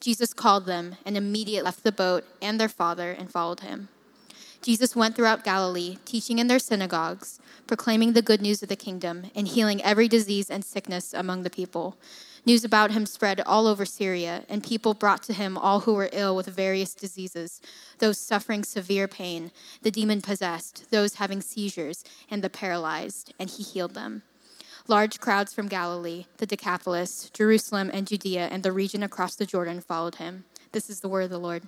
Jesus called them, and immediately left the boat and their father and followed him. Jesus went throughout Galilee, teaching in their synagogues, proclaiming the good news of the kingdom, and healing every disease and sickness among the people. News about him spread all over Syria, and people brought to him all who were ill with various diseases, those suffering severe pain, the demon possessed, those having seizures, and the paralyzed, and he healed them. Large crowds from Galilee, the Decapolis, Jerusalem, and Judea, and the region across the Jordan followed him. This is the word of the Lord.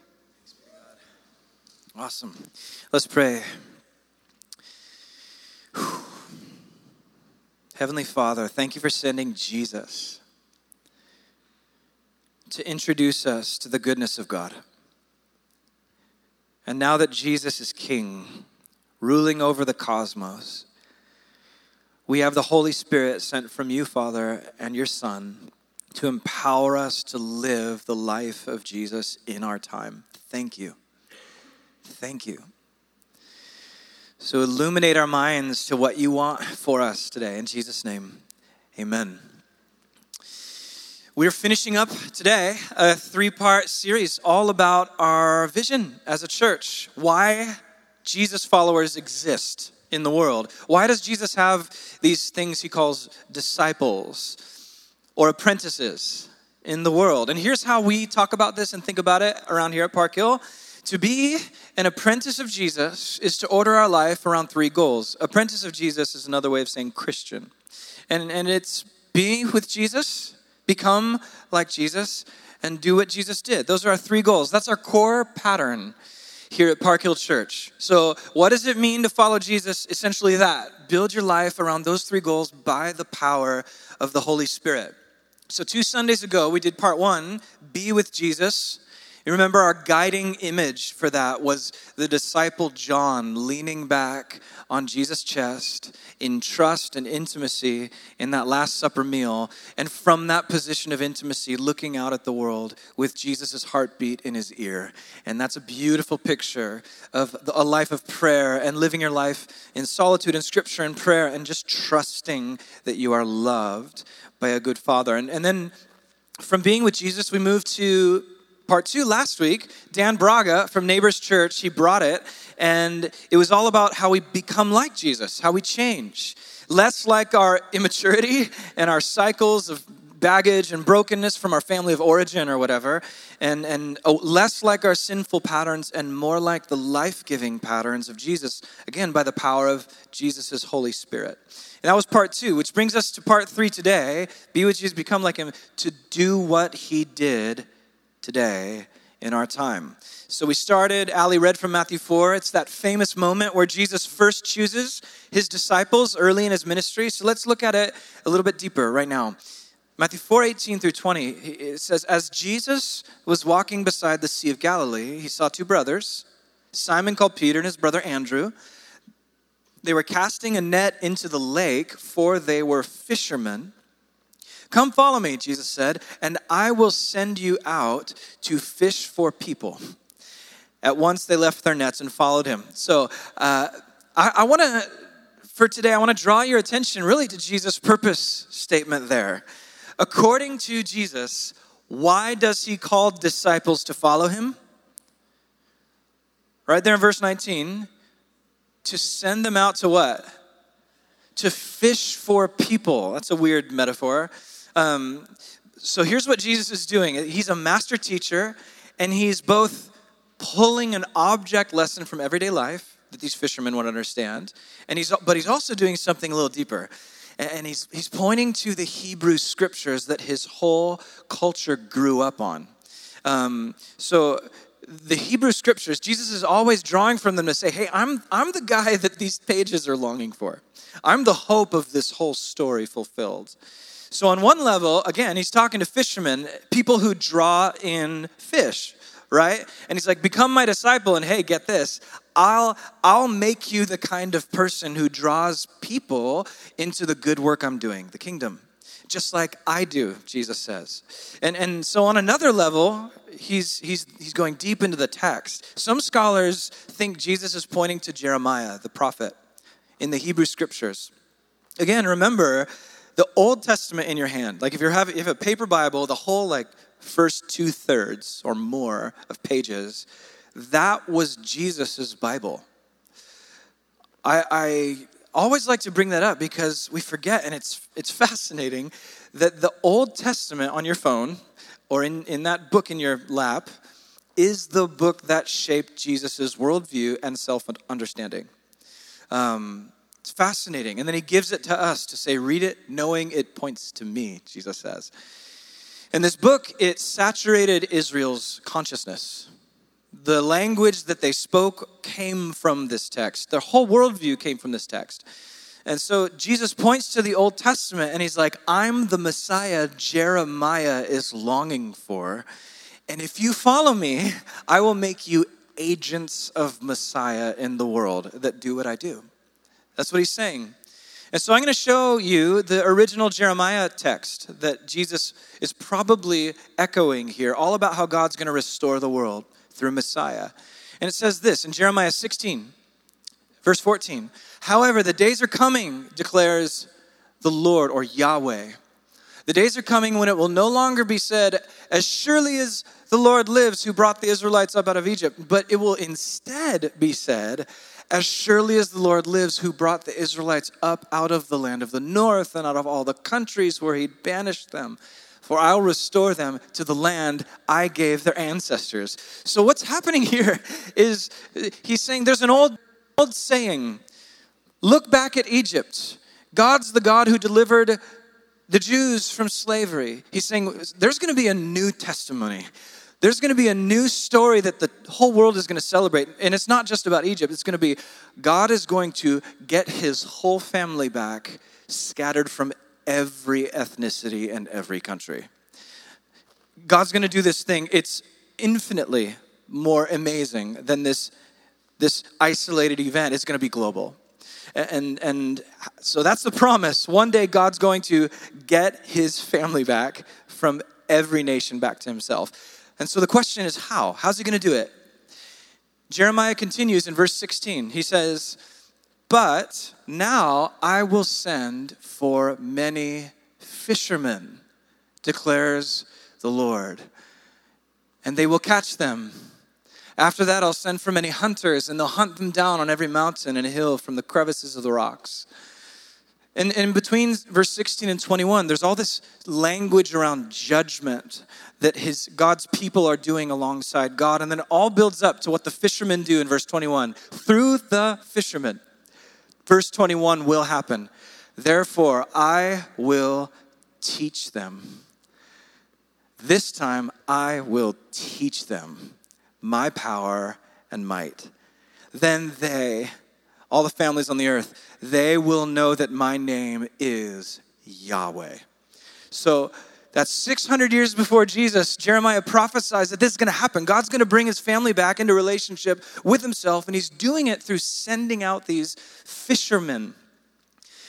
Awesome. Let's pray. Whew. Heavenly Father, thank you for sending Jesus to introduce us to the goodness of God. And now that Jesus is King, ruling over the cosmos, we have the Holy Spirit sent from you, Father, and your Son to empower us to live the life of Jesus in our time. Thank you. Thank you. So illuminate our minds to what you want for us today. In Jesus' name, amen. We're finishing up today a three part series all about our vision as a church. Why Jesus followers exist in the world. Why does Jesus have these things he calls disciples or apprentices in the world? And here's how we talk about this and think about it around here at Park Hill. To be an apprentice of Jesus is to order our life around three goals. Apprentice of Jesus is another way of saying Christian. And, and it's be with Jesus, become like Jesus, and do what Jesus did. Those are our three goals. That's our core pattern here at Park Hill Church. So, what does it mean to follow Jesus? Essentially, that build your life around those three goals by the power of the Holy Spirit. So, two Sundays ago, we did part one be with Jesus. You remember our guiding image for that was the disciple John leaning back on Jesus' chest in trust and intimacy in that Last Supper meal. And from that position of intimacy, looking out at the world with Jesus' heartbeat in his ear. And that's a beautiful picture of a life of prayer and living your life in solitude and scripture and prayer and just trusting that you are loved by a good father. And, and then from being with Jesus, we move to part two last week. Dan Braga from Neighbors Church, he brought it, and it was all about how we become like Jesus, how we change. Less like our immaturity and our cycles of baggage and brokenness from our family of origin or whatever, and, and oh, less like our sinful patterns and more like the life giving patterns of Jesus, again, by the power of Jesus' Holy Spirit. And that was part two, which brings us to part three today be with Jesus, become like him, to do what he did today in our time. So we started, Ali read from Matthew 4. It's that famous moment where Jesus first chooses his disciples early in his ministry. So let's look at it a little bit deeper right now. Matthew 4 18 through 20, it says, As Jesus was walking beside the Sea of Galilee, he saw two brothers, Simon called Peter and his brother Andrew. They were casting a net into the lake, for they were fishermen. Come follow me, Jesus said, and I will send you out to fish for people. At once they left their nets and followed him. So uh, I, I want to, for today, I want to draw your attention really to Jesus' purpose statement there. According to Jesus, why does he call disciples to follow him? Right there in verse 19, to send them out to what? To fish for people. That's a weird metaphor. Um, so here's what Jesus is doing He's a master teacher, and he's both pulling an object lesson from everyday life that these fishermen would understand, and he's, but he's also doing something a little deeper. And he's, he's pointing to the Hebrew scriptures that his whole culture grew up on. Um, so the Hebrew scriptures, Jesus is always drawing from them to say, hey, I'm, I'm the guy that these pages are longing for. I'm the hope of this whole story fulfilled. So, on one level, again, he's talking to fishermen, people who draw in fish right? And he's like, become my disciple, and hey, get this. I'll, I'll make you the kind of person who draws people into the good work I'm doing, the kingdom just like I do, Jesus says. And, and so, on another level, he's, he's, he's going deep into the text. Some scholars think Jesus is pointing to Jeremiah, the prophet, in the Hebrew scriptures. Again, remember the Old Testament in your hand. Like if, if you have a paper Bible, the whole like first two thirds or more of pages, that was Jesus's Bible. I, I always like to bring that up because we forget, and it's, it's fascinating, that the Old Testament on your phone or in, in that book in your lap is the book that shaped Jesus' worldview and self understanding. Um, fascinating. And then he gives it to us to say, read it knowing it points to me, Jesus says. In this book, it saturated Israel's consciousness. The language that they spoke came from this text. Their whole worldview came from this text. And so Jesus points to the Old Testament and he's like, I'm the Messiah Jeremiah is longing for. And if you follow me, I will make you agents of Messiah in the world that do what I do. That's what he's saying. And so I'm going to show you the original Jeremiah text that Jesus is probably echoing here, all about how God's going to restore the world through Messiah. And it says this in Jeremiah 16, verse 14 However, the days are coming, declares the Lord or Yahweh. The days are coming when it will no longer be said, As surely as the Lord lives, who brought the Israelites up out of Egypt, but it will instead be said, As surely as the Lord lives, who brought the Israelites up out of the land of the north and out of all the countries where he'd banished them for I'll restore them to the land I gave their ancestors. So, what's happening here is he's saying there's an old, old saying look back at Egypt. God's the God who delivered the Jews from slavery. He's saying there's going to be a new testimony. There's going to be a new story that the whole world is going to celebrate. And it's not just about Egypt, it's going to be God is going to get his whole family back scattered from every ethnicity and every country. God's going to do this thing. It's infinitely more amazing than this, this isolated event. It's going to be global. And, and so that's the promise. One day, God's going to get his family back from every nation back to himself. And so the question is how? How's he going to do it? Jeremiah continues in verse 16. He says, but now I will send for many fishermen, declares the Lord, and they will catch them. After that, I'll send for many hunters, and they'll hunt them down on every mountain and hill from the crevices of the rocks. And, in between verse 16 and 21, there's all this language around judgment that his God's people are doing alongside God. And then it all builds up to what the fishermen do in verse 21. Through the fishermen, Verse 21 will happen. Therefore, I will teach them. This time, I will teach them my power and might. Then they, all the families on the earth, they will know that my name is Yahweh. So, that's 600 years before Jesus, Jeremiah prophesies that this is going to happen. God's going to bring his family back into relationship with himself, and he's doing it through sending out these fishermen.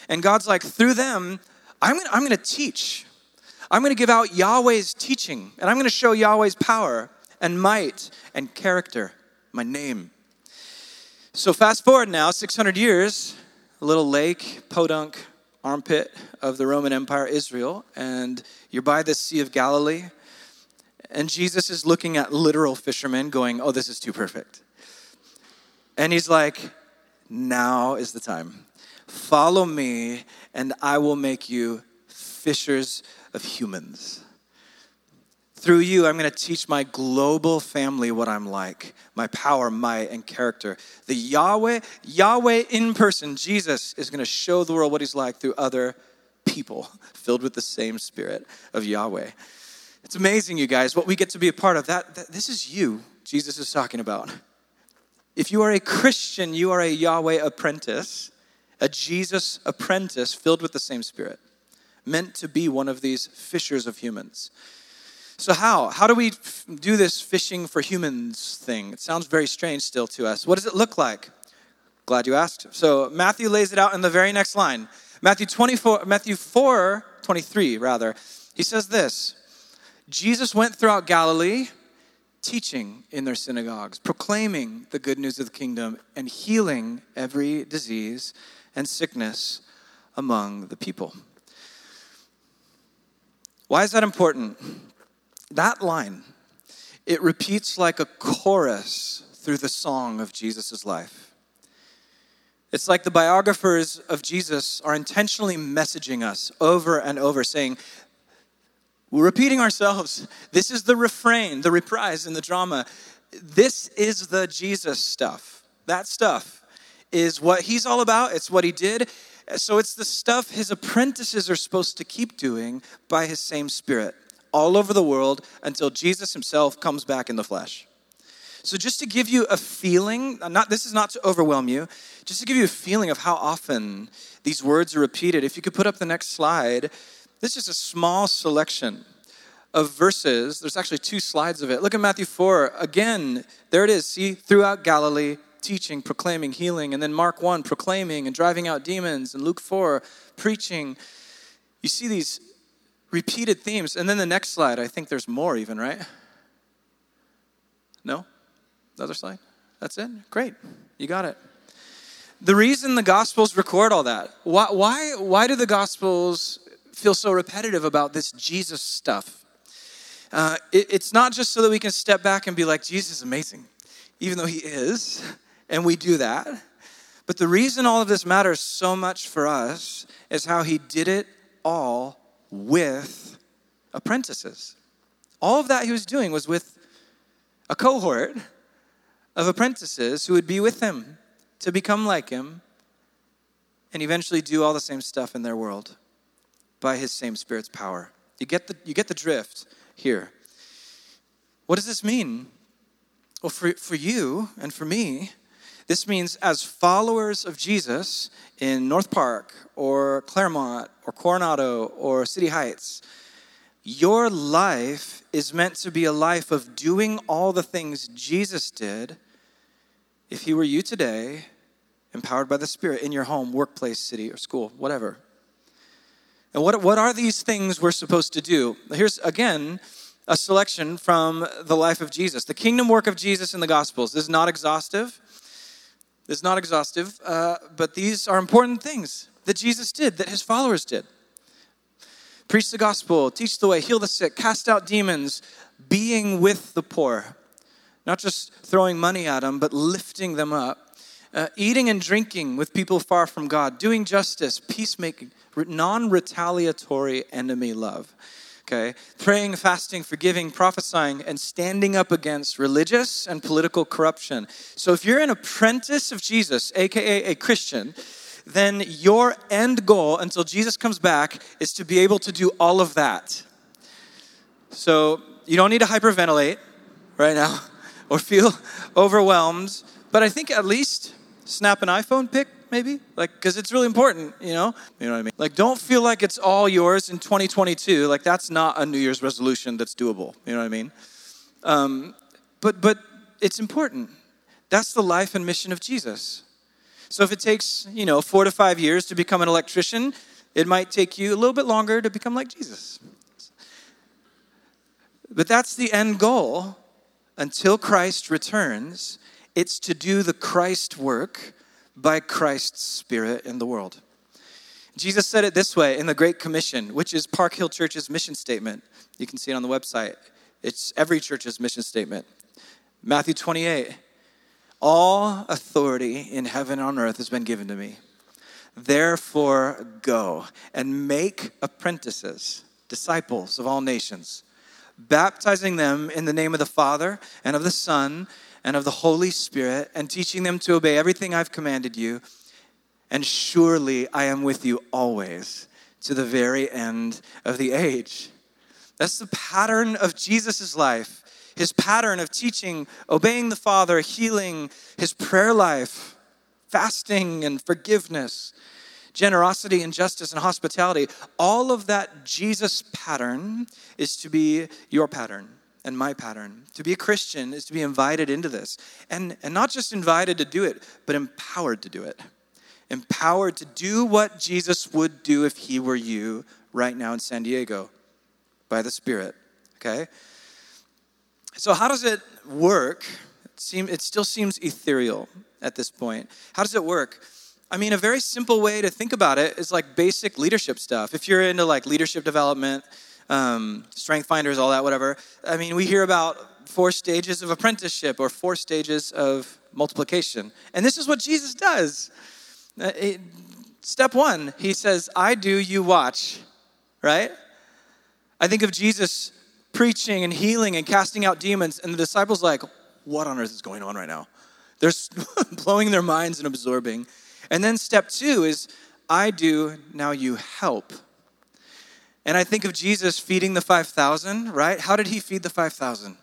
And God's like, through them, I'm going to, I'm going to teach. I'm going to give out Yahweh's teaching, and I'm going to show Yahweh's power and might and character, my name. So, fast forward now, 600 years, a little lake, Podunk, armpit of the Roman Empire, Israel, and you're by the Sea of Galilee. And Jesus is looking at literal fishermen, going, Oh, this is too perfect. And he's like, Now is the time. Follow me, and I will make you fishers of humans. Through you, I'm going to teach my global family what I'm like, my power, might, and character. The Yahweh, Yahweh in person, Jesus, is going to show the world what he's like through other people filled with the same spirit of Yahweh. It's amazing, you guys, what we get to be a part of. That, that this is you, Jesus is talking about. If you are a Christian, you are a Yahweh apprentice, a Jesus apprentice filled with the same spirit, meant to be one of these fishers of humans. So, how? How do we do this fishing for humans thing? It sounds very strange still to us. What does it look like? Glad you asked. So, Matthew lays it out in the very next line. Matthew 24, Matthew 4, 23, rather. He says this Jesus went throughout Galilee, teaching in their synagogues, proclaiming the good news of the kingdom, and healing every disease and sickness among the people. Why is that important? That line, it repeats like a chorus through the song of Jesus' life. It's like the biographers of Jesus are intentionally messaging us over and over, saying, We're repeating ourselves. This is the refrain, the reprise in the drama. This is the Jesus stuff. That stuff is what he's all about, it's what he did. So it's the stuff his apprentices are supposed to keep doing by his same spirit all over the world until Jesus himself comes back in the flesh. So just to give you a feeling, not this is not to overwhelm you, just to give you a feeling of how often these words are repeated. If you could put up the next slide, this is a small selection of verses. There's actually two slides of it. Look at Matthew 4. Again, there it is. See, throughout Galilee, teaching, proclaiming, healing. And then Mark 1, proclaiming and driving out demons. And Luke 4, preaching. You see these repeated themes. And then the next slide, I think there's more even, right? No? The other slide? That's it? Great. You got it. The reason the Gospels record all that, why, why, why do the Gospels feel so repetitive about this Jesus stuff? Uh, it, it's not just so that we can step back and be like, Jesus is amazing, even though he is, and we do that. But the reason all of this matters so much for us is how he did it all with apprentices. All of that he was doing was with a cohort of apprentices who would be with him to become like him and eventually do all the same stuff in their world by his same spirit's power. You get the, you get the drift here. What does this mean? Well, for, for you and for me, this means as followers of Jesus in North Park or Claremont or Coronado or City Heights, your life is meant to be a life of doing all the things Jesus did if he were you today, empowered by the Spirit in your home, workplace, city, or school, whatever. And what, what are these things we're supposed to do? Here's again a selection from the life of Jesus. The kingdom work of Jesus in the Gospels. This is not exhaustive. Is not exhaustive, uh, but these are important things that Jesus did, that his followers did. Preach the gospel, teach the way, heal the sick, cast out demons, being with the poor. Not just throwing money at them, but lifting them up. Uh, eating and drinking with people far from God, doing justice, peacemaking, non retaliatory enemy love. Okay? Praying, fasting, forgiving, prophesying, and standing up against religious and political corruption. So if you're an apprentice of Jesus, aka a Christian, then your end goal until Jesus comes back is to be able to do all of that. So you don't need to hyperventilate right now or feel overwhelmed, but I think at least snap an iPhone pic maybe? Like because it's really important you know? You know what i mean? Like don't feel like it's all yours in 2022 like that's not a new year's resolution that's doable. You know what i mean? Um, but but it's important. That's the life and mission of jesus. So if it takes, you know, four to five years to become an electrician, it might take you a little bit longer to become like Jesus. But that's the end goal. Until Christ returns. It's to do the Christ work by Christ's Spirit in the world. Jesus said it this way in the Great Commission, which is Park Hill Church's mission statement. You can see it on the website. It's every church's mission statement. Matthew 28 all authority in heaven and on earth has been given to me. Therefore, go and make apprentices, disciples of all nations, baptizing them in the name of the Father and of the Son and of the Holy Spirit, and teaching them to obey everything I've commanded you. And surely I am with you always to the very end of the age. That's the pattern of Jesus' life his pattern of teaching, obeying the Father, healing, his prayer life, fasting, and forgiveness. generosity and justice and hospitality, all of that Jesus pattern is to be your pattern and my pattern. To be a Christian is to be invited into this. And, and not just invited to do it, but empowered to do it. Empowered to do what Jesus would do if he were you right now in San Diego by the Spirit. Okay? So, how does it work? It, seem, it still seems ethereal at this point. How does it work? I mean, a very simple way to think about it is like basic leadership stuff. If you're into like leadership development, um, strength finders, all that, whatever. I mean, we hear about four stages of apprenticeship or four stages of multiplication. And this is what Jesus does. Uh, it, step one, he says, I do, you watch, right? I think of Jesus preaching and healing and casting out demons, and the disciples, like, what on earth is going on right now? They're blowing their minds and absorbing. And then step two is, I do, now you help. And I think of Jesus feeding the 5,000, right? How did he feed the 5,000?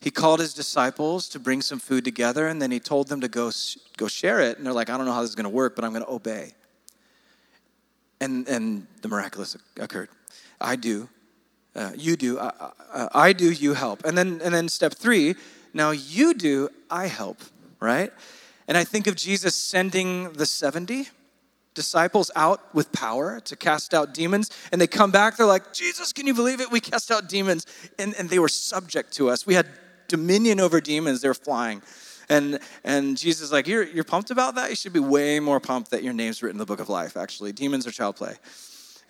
He called his disciples to bring some food together, and then he told them to go, go share it. And they're like, I don't know how this is going to work, but I'm going to obey. And, and the miraculous occurred. I do, uh, you do, I, I, I do, you help. And then, and then step three, now you do, I help, right? And I think of Jesus sending the 70 disciples out with power to cast out demons. And they come back, they're like, Jesus, can you believe it? We cast out demons. And, and they were subject to us. We had dominion over demons, they were flying. And, and Jesus is like, you're, you're pumped about that? You should be way more pumped that your name's written in the book of life, actually. Demons are child play.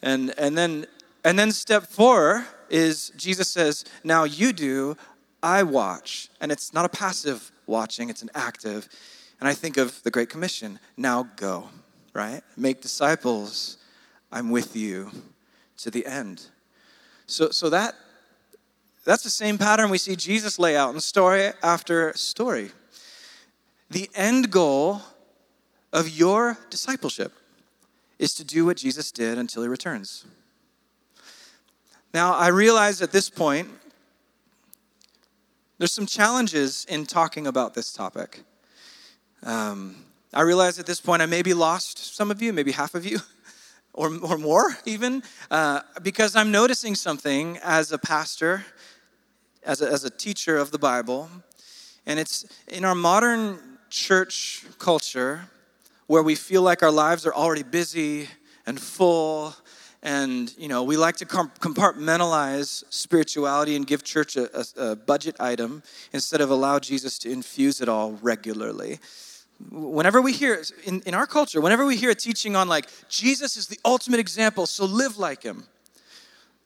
And, and, then, and then step four is Jesus says, Now you do, I watch. And it's not a passive watching, it's an active. And I think of the Great Commission now go right? Make disciples. I'm with you to the end. So, so that that's the same pattern we see Jesus lay out in story after story. The end goal of your discipleship is to do what Jesus did until he returns. Now, I realize at this point, there's some challenges in talking about this topic. Um, I realize at this point I maybe lost some of you, maybe half of you, or, or more even, uh, because I'm noticing something as a pastor, as a, as a teacher of the Bible. And it's in our modern church culture where we feel like our lives are already busy and full and you know we like to compartmentalize spirituality and give church a, a, a, budget item instead of allow jesus to infuse it all regularly whenever we hear in, in our culture whenever we hear a teaching on like jesus is the ultimate example so live like him.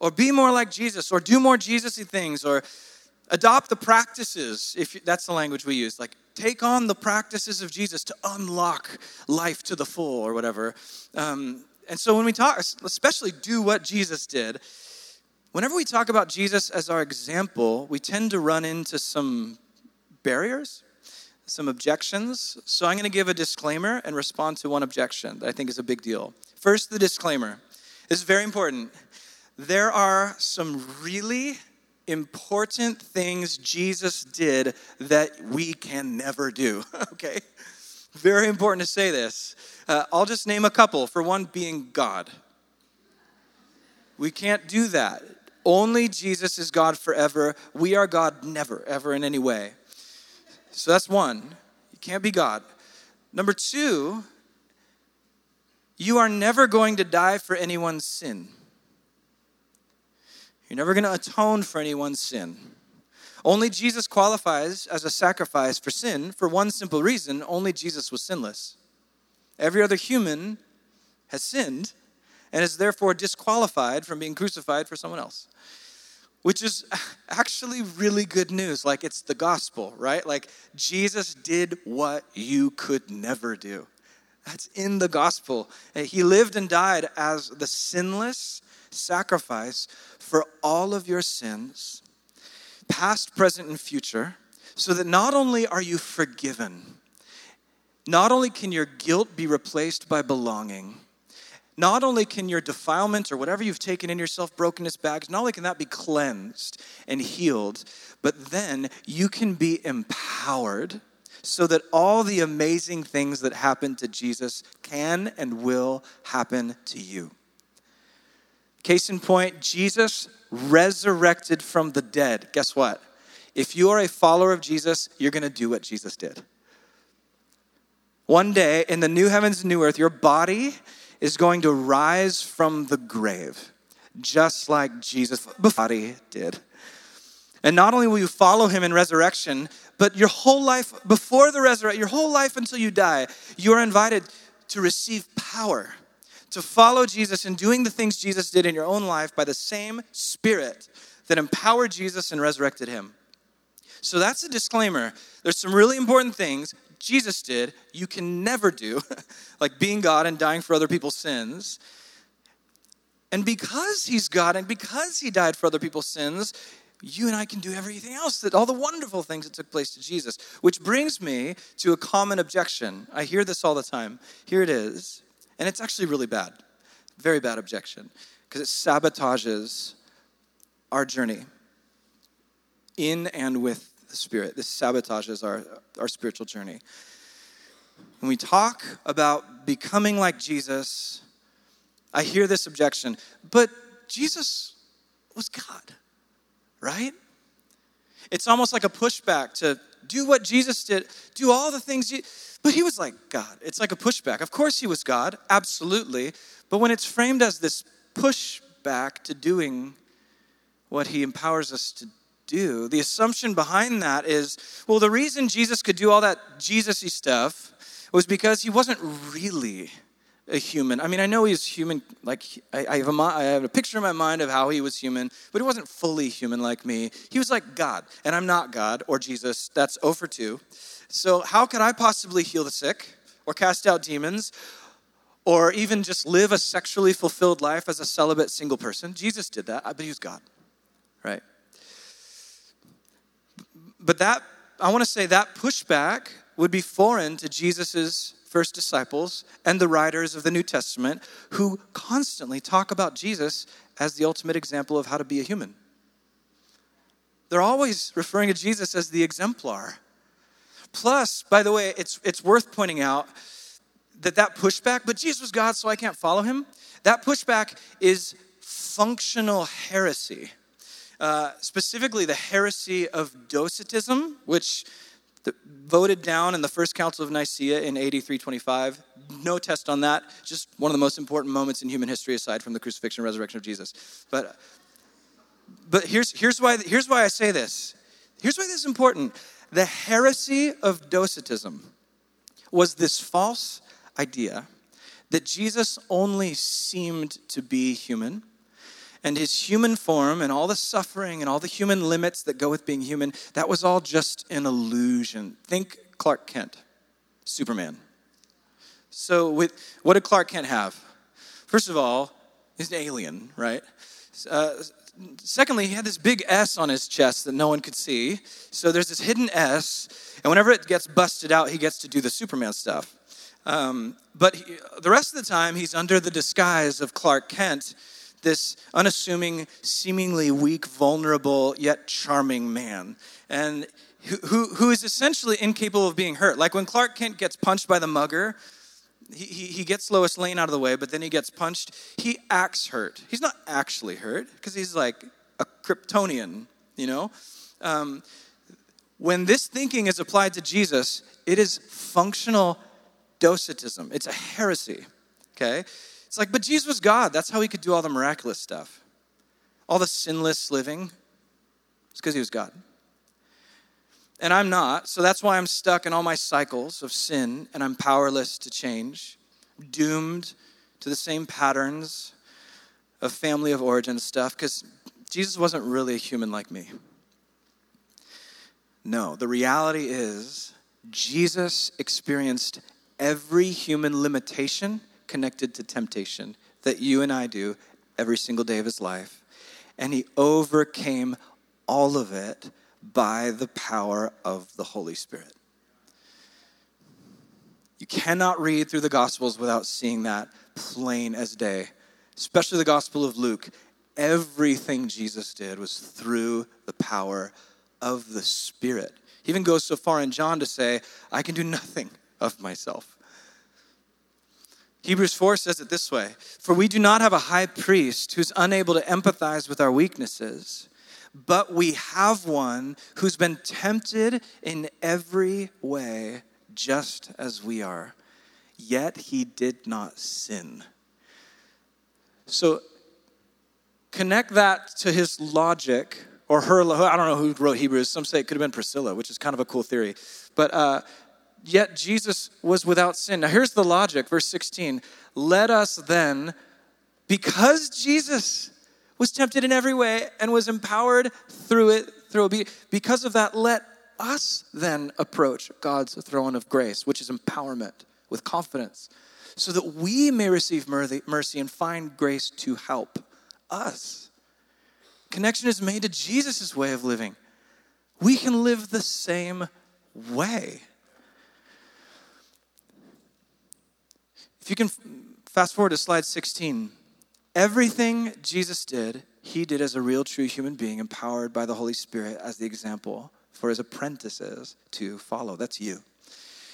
Or be more like jesus or do more jesus-y things or adopt the practices if you, that's the language we use like take on the practices of jesus to unlock life to the full or whatever. Um, and so when we talk especially do what jesus did whenever we talk about jesus as our example we tend to run into some barriers some objections. So I'm going to give a disclaimer and respond to one objection that I think is a big deal. First, the disclaimer. This is very important. There are some really important things Jesus did that we can never do, okay? Very important to say this. Uh, I'll just name a couple. For one, being God. We can't do that. Only Jesus is God forever. We are God never, ever in any way. So that's one. You can't be God. Number two, you are never going to die for anyone's sin. You're never going to atone for anyone's sin. Only Jesus qualifies as a sacrifice for sin for one simple reason only Jesus was sinless. Every other human has sinned and is therefore disqualified from being crucified for someone else which is actually really good news. Like it's the gospel, right? Like Jesus did what you could never do. That's in the gospel. He lived and died as the sinless sacrifice for all of your sins, past, present, and future, so that not only are you forgiven, not only can your guilt be replaced by belonging, not only can your defilement or whatever you've taken in yourself, brokenness bags, not only can that be cleansed and healed, but then you can be empowered so that all the amazing things that happened to Jesus can and will happen to you. Case in point, Jesus resurrected from the dead. Guess what? If you are a follower of Jesus, you're going to do what Jesus did. One day in the new heavens and new earth, your body is going to rise from the grave, just like Jesus' body did. And not only will you follow him in resurrection, but your whole life before the resurrection, your whole life until you die, you are invited to receive power, to follow Jesus in doing the things Jesus did in your own life by the same Spirit that empowered Jesus and resurrected him. So that's a disclaimer. There's some really important things Jesus did you can never do, like being God and dying for other people's sins. And because he's God and because he died for other people's sins, you and I can do everything else, that all the wonderful things that took place to Jesus. Which brings me to a common objection. I hear this all the time. Here it is. And it's actually really bad. Very bad objection. Because it sabotages our journey in and with the Spirit. This sabotages our, our spiritual journey. When we talk about becoming like Jesus, I hear this objection, but Jesus was God right? It's almost like a pushback to do what Jesus did, do all the things, you, but he was like God. It's like a pushback. Of course, he was God, absolutely. But when it's framed as this pushback to doing what he empowers us to do, the assumption behind that is well, the reason Jesus could do all that Jesus y stuff was because he wasn't really a human. I mean, I know he's human. Like I, I, have a, I have a picture in my mind of how he was human, but he wasn't fully human like me. He was like God, and I'm not God or Jesus. That's 0 for 2. So how could I possibly heal the sick or cast out demons? Or even just live a sexually fulfilled life as a celibate single person. Jesus did that, but he was God, right? But that, I want to say that pushback would be foreign to Jesus's first disciples and the writers of the New Testament who constantly talk about Jesus as the ultimate example of how to be a human. They're always referring to Jesus as the exemplar. Plus, by the way, it's, it's worth pointing out that that pushback, but Jesus was God, so I can't follow him, that pushback is functional heresy. Uh, specifically, the heresy of Docetism, which voted down in the First Council of Nicaea in 8325. No test on that. Just one of the most important moments in human history aside from the crucifixion and resurrection of Jesus. But, but here's, here's, why, here's why I say this. Here's why this is important. The heresy of Docetism was this false idea that Jesus only seemed to be human and his human form and all the suffering and all the human limits that go with being human, that was all just an illusion. Think Clark Kent, Superman. So, with, what did Clark Kent have? First of all, he's an alien, right? Uh, secondly, he had this big S on his chest that no one could see. So there's this hidden S, and whenever it gets busted out, he gets to do the Superman stuff. Um, but he, the rest of the time, he's under the disguise of Clark Kent this unassuming, seemingly weak, vulnerable, yet charming man. And who, who, who is essentially incapable of being hurt. Like when Clark Kent gets punched by the mugger, he, he, he gets Lois Lane out of the way, but then he gets punched. He acts hurt. He's not actually hurt because he's like a Kryptonian, you know? Um, when this thinking is applied to Jesus, it is functional docetism. It's a heresy, okay? It's like, but Jesus was God. That's how he could do all the miraculous stuff. All the sinless living. It's because he was God. And I'm not, so that's why I'm stuck in all my cycles of sin and I'm powerless to change, doomed to the same patterns of family of origin stuff, because Jesus wasn't really a human like me. No, the reality is Jesus experienced every human limitation connected to temptation that you and I do every single day of his life. And he overcame all of it by the power of the Holy Spirit. You cannot read through the Gospels without seeing that plain as day, especially the Gospel of Luke. Everything Jesus did was through the power of the Spirit. He even goes so far in John to say, I can do nothing of myself. Hebrews 4 says it this way For we do not have a high priest who's unable to empathize with our weaknesses, but we have one who's been tempted in every way, just as we are, yet he did not sin. So connect that to his logic or her, I don't know who wrote Hebrews. Some say it could have been Priscilla, which is kind of a cool theory. But uh, yet Jesus was without sin. Now, here's the logic, verse 16. Let us then, because Jesus was tempted in every way and was empowered through it, through obedience, because of that, let us then approach God's throne of grace, which is empowerment with confidence, so that we may receive mercy and find grace to help us. Connection is made to Jesus' way of living. We can live the same way. If you can fast forward to slide 16, everything Jesus did, he did as a real, true human being, empowered by the Holy Spirit as the example for his apprentices to follow. That's you.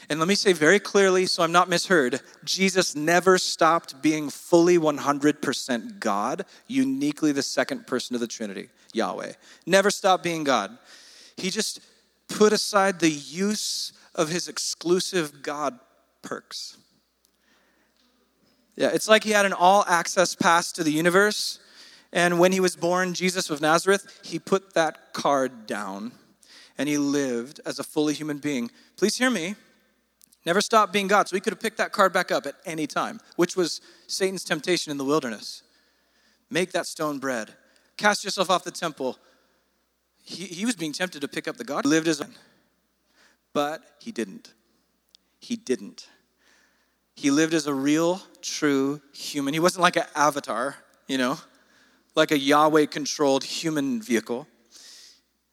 And let me say very clearly, so I'm not misheard Jesus never stopped being fully 100% God, uniquely the second person of the Trinity, Yahweh. Never stopped being God. He just put aside the use of his exclusive God perks. Yeah, it's like he had an all access pass to the universe. And when he was born, Jesus of Nazareth, he put that card down and he lived as a fully human being. Please hear me. Never stopped being God. So he could have picked that card back up at any time, which was Satan's temptation in the wilderness. Make that stone bread. Cast yourself off the temple. He, he was being tempted to pick up the God. He lived as a but he didn't. He didn't. He lived as a real, true human. He wasn't like an avatar, you know, like a Yahweh controlled human vehicle.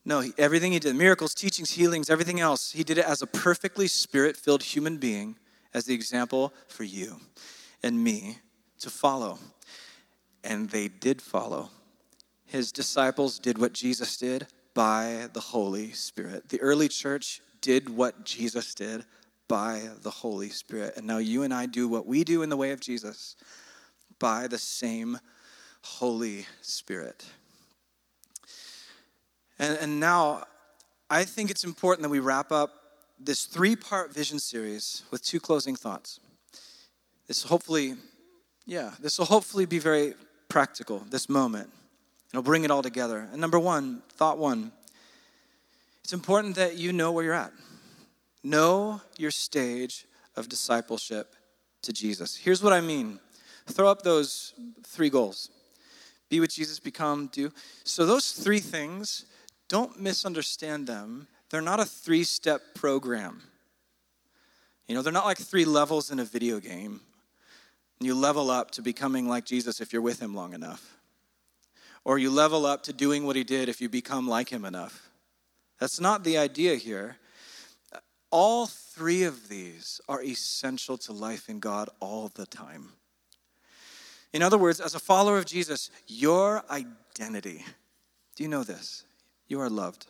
No, he, everything he did, miracles, teachings, healings, everything else, he did it as a perfectly spirit filled human being as the example for you and me to follow. And they did follow. His disciples did what Jesus did by the Holy Spirit. The early church did what Jesus did by the Holy Spirit. And now you and I do what we do in the way of Jesus by the same Holy Spirit. And, and now I think it's important that we wrap up this three part vision series with two closing thoughts. This hopefully, yeah, this will hopefully be very practical, this moment. I'll bring it all together. And number one, thought one, it's important that you know where you're at. Know your stage of discipleship to Jesus. Here's what I mean throw up those three goals be with Jesus, become, do. So, those three things, don't misunderstand them. They're not a three step program. You know, they're not like three levels in a video game. You level up to becoming like Jesus if you're with him long enough. Or you level up to doing what he did if you become like him enough. That's not the idea here. All three of these are essential to life in God all the time. In other words, as a follower of Jesus, your identity, do you know this? You are loved.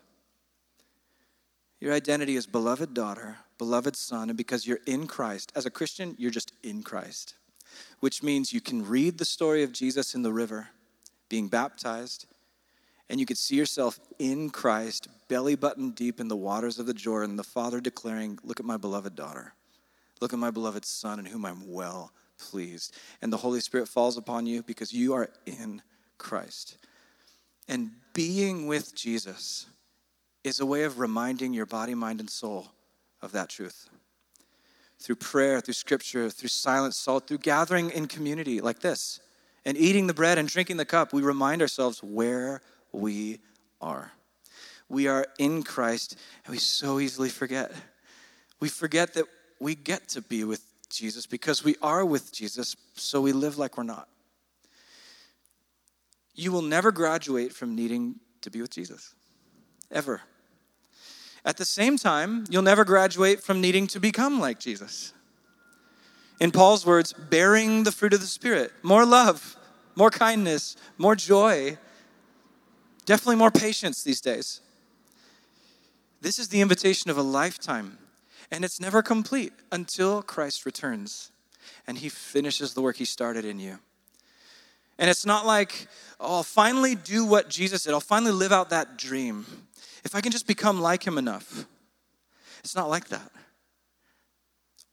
Your identity is beloved daughter, beloved son, and because you're in Christ, as a Christian, you're just in Christ, which means you can read the story of Jesus in the river, being baptized, and you could see yourself in Christ, belly button deep in the waters of the Jordan, the Father declaring, Look at my beloved daughter. Look at my beloved Son, in whom I'm well pleased. And the Holy Spirit falls upon you because you are in Christ. And being with Jesus is a way of reminding your body, mind, and soul of that truth. Through prayer, through scripture, through silent salt, through gathering in community like this, and eating the bread and drinking the cup, we remind ourselves where we are. We are in Christ, and we so easily forget. We forget that we get to be with Jesus because we are with Jesus, so we live like we're not. You will never graduate from needing to be with Jesus, ever. At the same time, you'll never graduate from needing to become like Jesus. In Paul's words, bearing the fruit of the Spirit more love, more kindness, more joy, Definitely more patience these days. This is the invitation of a lifetime, and it's never complete until Christ returns and he finishes the work he started in you. And it's not like, oh, I'll finally do what Jesus did, I'll finally live out that dream. If I can just become like him enough. It's not like that.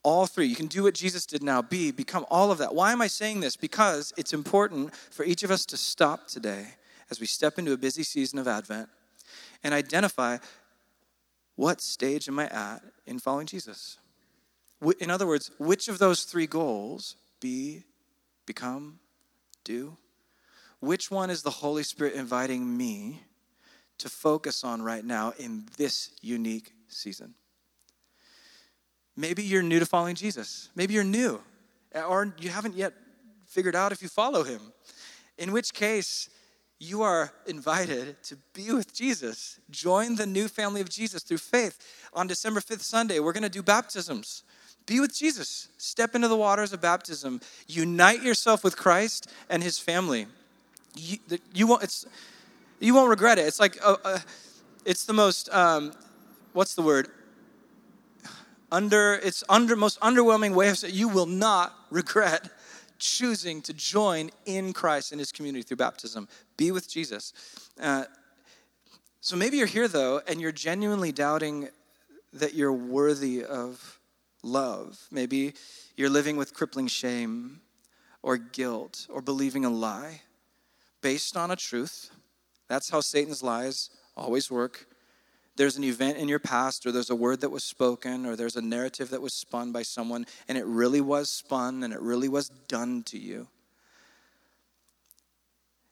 All three. You can do what Jesus did now. Be, become all of that. Why am I saying this? Because it's important for each of us to stop today as we step into a busy season of Advent and identify what stage am I at in following Jesus? In other words, which of those three goals be, become, do? Which one is the Holy Spirit inviting me to focus on right now in this unique season? Maybe you're new to following Jesus. Maybe you're new, or you haven't yet figured out if you follow him. In which case, you are invited to be with Jesus. Join the new family of Jesus through faith. On December 5th, Sunday, we're going to do baptisms. Be with Jesus. Step into the waters of baptism. Unite yourself with Christ and his family. You, you won't, you won't regret it. It's like, uh, uh, it's the most, um, what's the word? Under, it's under, most underwhelming way of saying you will not regret choosing to join in Christ in his community through baptism. Be with Jesus. Uh, so maybe you're here though, and you're genuinely doubting that you're worthy of love. Maybe you're living with crippling shame or guilt or believing a lie based on a truth. That's how Satan's lies always work. There's an event in your past, or there's a word that was spoken, or there's a narrative that was spun by someone, and it really was spun and it really was done to you.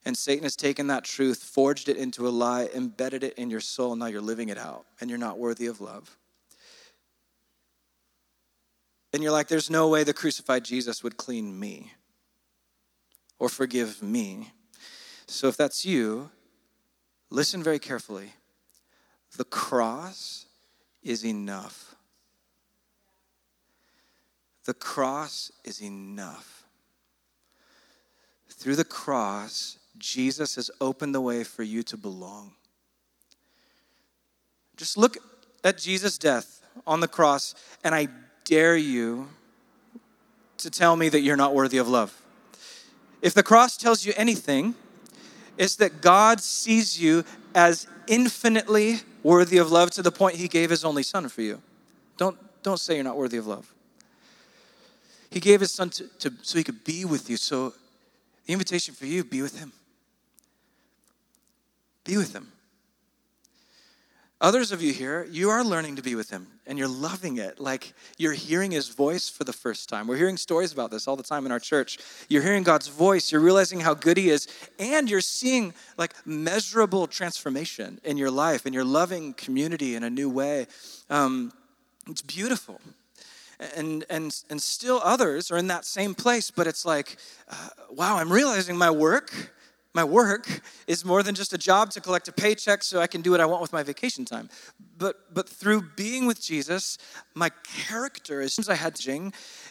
And Satan has taken that truth, forged it into a lie, embedded it in your soul, now you're living it out, and you're not worthy of love and you're like, there's no way the crucified Jesus would clean me or forgive me. So if that's you, listen very carefully. The cross is enough. The cross is enough. Through the cross, Jesus has opened the way for you to belong. Just look at Jesus' death on the cross, and I dare you to tell me that you're not worthy of love? If the cross tells you anything, it's that God sees you as infinitely worthy of love to the point he gave his only son for you. Don't, don't say you're not worthy of love. He gave his son to, to, so he could be with you. So the invitation for you, be with him. Be with him. Others of you here, you are learning to be with him and you're loving it. Like you're hearing his voice for the first time. We're hearing stories about this all the time in our church. You're hearing God's voice, you're realizing how good he is, and you're seeing like measurable transformation in your life and you're loving community in a new way. Um, it's beautiful. And, and, and still others are in that same place, but it's like, uh, wow, I'm realizing my work my work is more than just a job to collect a paycheck so I can do what I want with my vacation time. But, but through being with Jesus, my character is I had to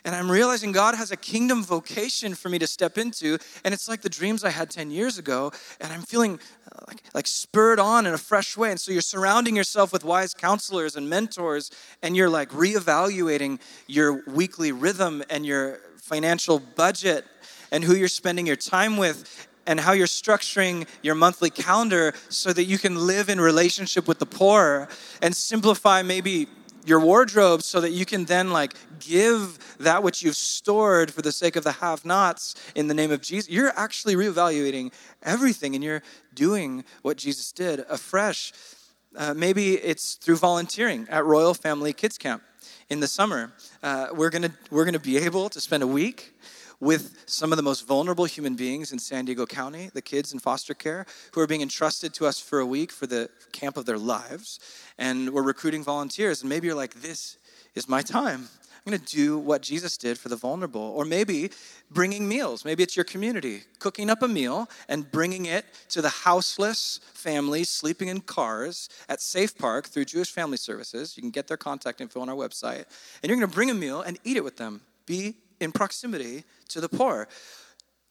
and I'm realizing God has a kingdom vocation for me to step into. And it's like the dreams I had 10 years ago, and I'm feeling uh, like, like spurred on in a fresh way. And so you're surrounding yourself with wise counselors and mentors, and you're like reevaluating your weekly rhythm and your financial budget and who you're spending your time with and how you're structuring your monthly calendar so that you can live in relationship with the poor and simplify maybe your wardrobe so that you can then like give that which you've stored for the sake of the have nots in the name of Jesus. You're actually reevaluating everything and you're doing what Jesus did afresh. Uh, maybe it's through volunteering at Royal Family Kids Camp in the summer. Uh, we're gonna we're gonna be able to spend a week with some of the most vulnerable human beings in San Diego County, the kids in foster care, who are being entrusted to us for a week for the camp of their lives. And we're recruiting volunteers. And maybe you're like, this is my time. I'm going to do what Jesus did for the vulnerable. Or maybe bringing meals. Maybe it's your community, cooking up a meal and bringing it to the houseless families sleeping in cars at Safe Park through Jewish Family Services. You can get their contact info on our website. And you're going to bring a meal and eat it with them. Be in proximity to the poor.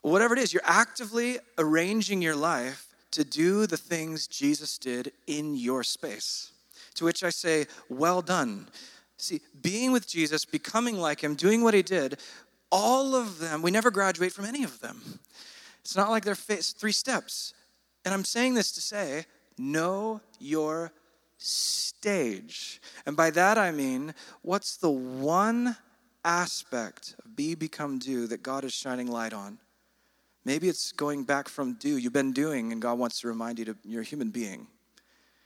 Whatever it is, you're actively arranging your life to do the things Jesus did in your space, To which I say, Well done. See, being with Jesus, becoming like him, doing what he did, all of them, we never graduate from any of them. It's not like they're three steps. And I'm saying this to say, know your stage. And by that I mean, what's the one aspect of be, become, do that God is shining light on? Maybe it's going back from do. You've been doing, and God wants to remind you to you're a human being.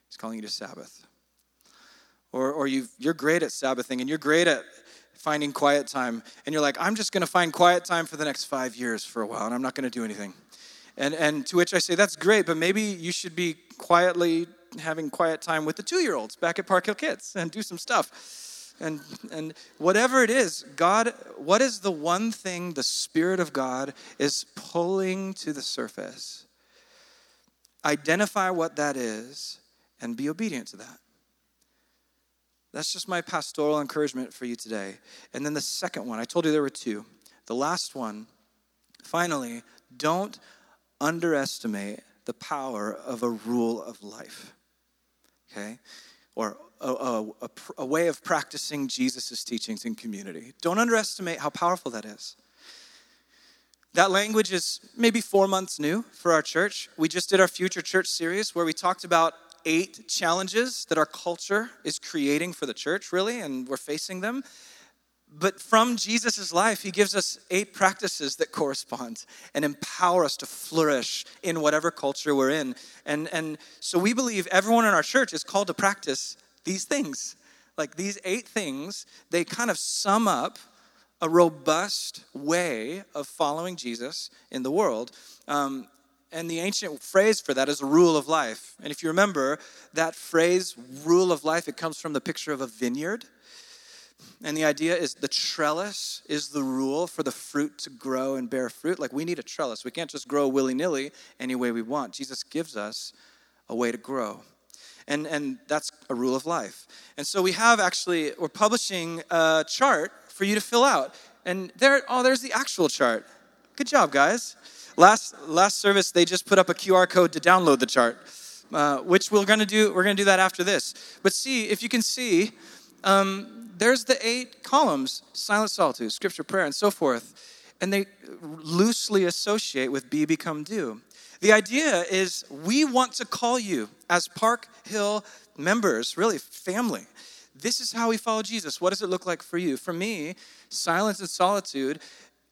He's calling you to Sabbath. Or, or you you're great at Sabbathing and you're great at finding quiet time. And you're like, I'm just going to find quiet time for the next five years for a while, and I'm not going to do anything. And, and to which I say, that's great, but maybe you should be quietly having quiet time with the two year olds back at Park Hill Kids and do some stuff. And, and whatever it is, God, what is the one thing the Spirit of God is pulling to the surface? Identify what that is and be obedient to that. That's just my pastoral encouragement for you today. And then the second one, I told you there were two. The last one, finally, don't underestimate the power of a rule of life. Okay? Or a, a, a, way of practicing Jesus' teachings in community. Don't underestimate how powerful that is. That language is maybe four months new for our church. We just did our Future Church series where we talked about eight challenges that our culture is creating for the church, really, and we're facing them. But from Jesus' life, he gives us eight practices that correspond and empower us to flourish in whatever culture we're in. And, and so we believe everyone in our church is called to practice these things. Like these eight things, they kind of sum up a robust way of following Jesus in the world. Um, and the ancient phrase for that is a rule of life. And if you remember, that phrase, rule of life, it comes from the picture of a vineyard. And the idea is the trellis is the rule for the fruit to grow and bear fruit. Like we need a trellis. We can't just grow willy nilly any way we want. Jesus gives us a way to grow. And, and that's a rule of life. And so we have actually, we're publishing a chart for you to fill out. And there, oh, there's the actual chart. Good job, guys. Last, last service, they just put up a QR code to download the chart, uh, which we're to do. We're to do that after this. But see, if you can see, um, there's the eight columns: silent solitude, scripture, prayer, and so forth. And they loosely associate with be, become, do. The idea is we want to call you as Park Hill members, really family. This is how we follow Jesus. What does it look like for you? For me, silence and solitude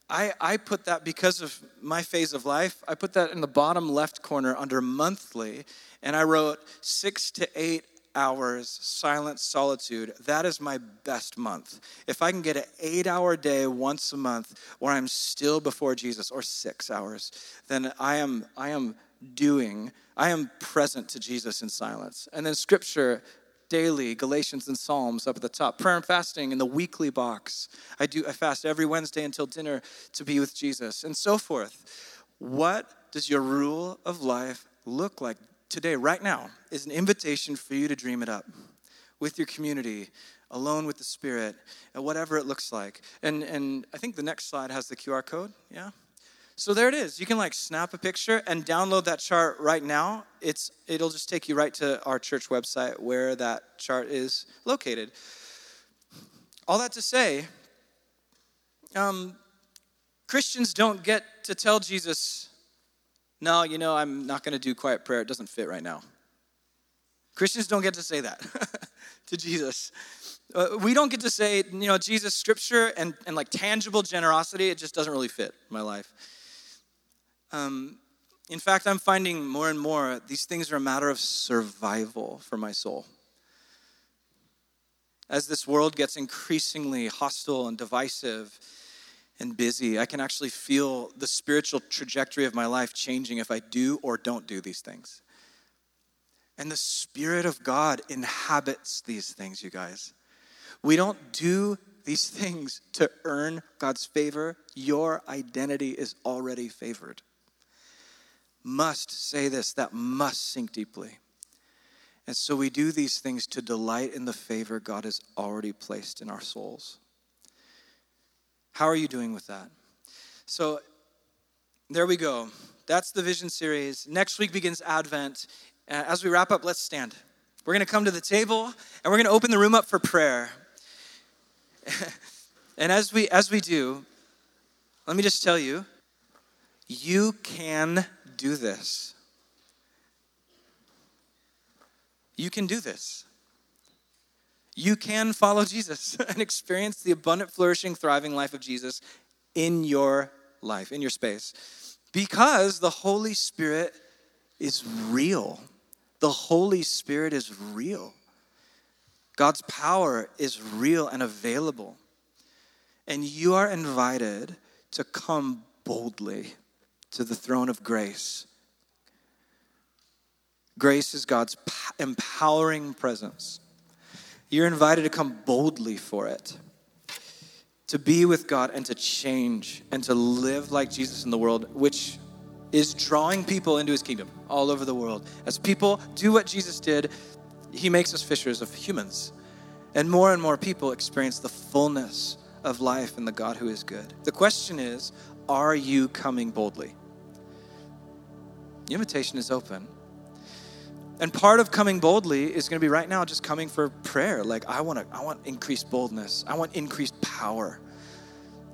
I, I put that because of my phase of life, I put that in the bottom left corner under monthly, and I wrote six to eight hours silent solitude. That is my best month. If I can get an eight hour day once a month where I'm still before Jesus, or six hours, then I am, I am doing, I am present to Jesus in silence. And then scripture daily, Galatians and Psalms up at the top. Prayer and fasting in the weekly box. I do I fast every Wednesday until dinner to be with Jesus and so forth. What does your rule of life look like today right now? Is an invitation for you to dream it up with your community, alone with the Spirit, and whatever it looks like. And and I think the next slide has the QR code. Yeah. So there it is. You can like snap a picture and download that chart right now. It's it'll just take you right to our church website where that chart is located. All that to say, um, Christians don't get to tell Jesus, "No, you know, I'm not going to do quiet prayer. It doesn't fit right now." Christians don't get to say that to Jesus. Uh, we don't get to say, you know, Jesus, scripture and, and like tangible generosity, it just doesn't really fit my life. Um, in fact, I'm finding more and more these things are a matter of survival for my soul. As this world gets increasingly hostile and divisive and busy, I can actually feel the spiritual trajectory of my life changing if I do or don't do these things. And the Spirit of God inhabits these things, you guys. We don't do these things to earn God's favor. Your identity is already favored must say this, that must sink deeply. And so we do these things to delight in the favor God has already placed in our souls. How are you doing with that? So there we go. That's the vision series. Next week begins Advent. Uh, as we wrap up, let's stand. We're going to come to the table and we're going to open the room up for prayer. and as we as we do, let me just tell you, you can do this. You can do this. You can follow Jesus and experience the abundant, flourishing, thriving life of Jesus in your life, in your space, because the Holy Spirit is real. The Holy Spirit is real. God's power is real and available. And you are invited to come boldly to the throne of grace. Grace is God's empowering presence. You're invited to come boldly for it, to be with God and to change and to live like Jesus in the world, which is drawing people into his kingdom all over the world. As people do what Jesus did, he makes us fishers of humans. And more and more people experience the fullness of life in the God who is good. The question is are you coming boldly? The invitation is open. And part of coming boldly is going to be right now just coming for prayer. Like I want to I want increased boldness. I want increased power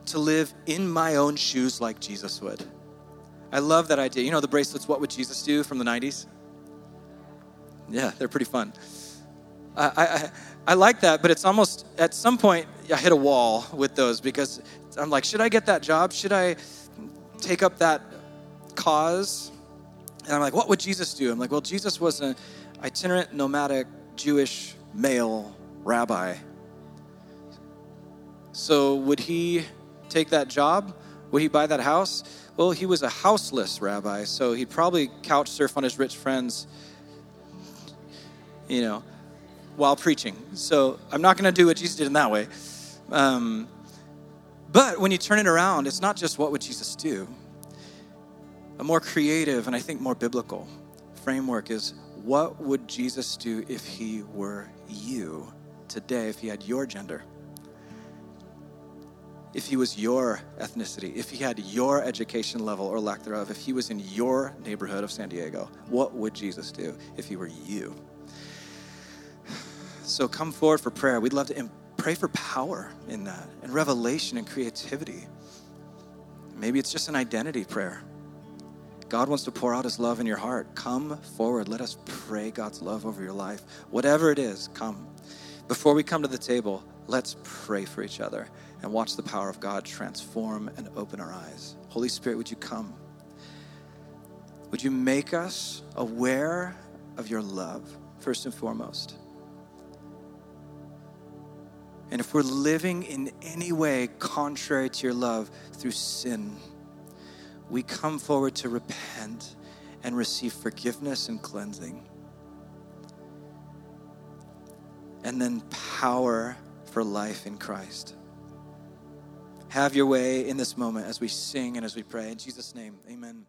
to live in my own shoes like Jesus would. I love that idea. You know the bracelets, What Would Jesus Do from the 90s? Yeah, they're pretty fun. I, I, I like that, but it's almost, at some point, I hit a wall with those because I'm like, should I get that job? Should I take up that cause? And I'm like, what would Jesus do? I'm like, well, Jesus was an itinerant, nomadic, Jewish male rabbi. So would he take that job? Would he buy that house? Well, he was a houseless rabbi, so he'd probably couch surf on his rich friends, you know, while preaching. So I'm not going to do what Jesus did in that way. Um, but when you turn it around, it's not just what would Jesus do. A more creative and I think more biblical framework is what would Jesus do if he were you today, if he had your gender? if he was your ethnicity, if he had your education level or lack thereof, if he was in your neighborhood of San Diego, what would Jesus do if he were you? So come forward for prayer. We'd love to pray for power in that and revelation and creativity. Maybe it's just an identity prayer. God wants to pour out his love in your heart. Come forward. Let us pray God's love over your life. Whatever it is, come. Before we come to the table, let's pray for each other and watch the power of God transform and open our eyes. Holy Spirit, would you come? Would you make us aware of your love, first and foremost? And if we're living in any way contrary to your love through sin, we come forward to repent and receive forgiveness and cleansing. And then power for life in Christ. Have your way in this moment as we sing and as we pray. In Jesus' name, amen.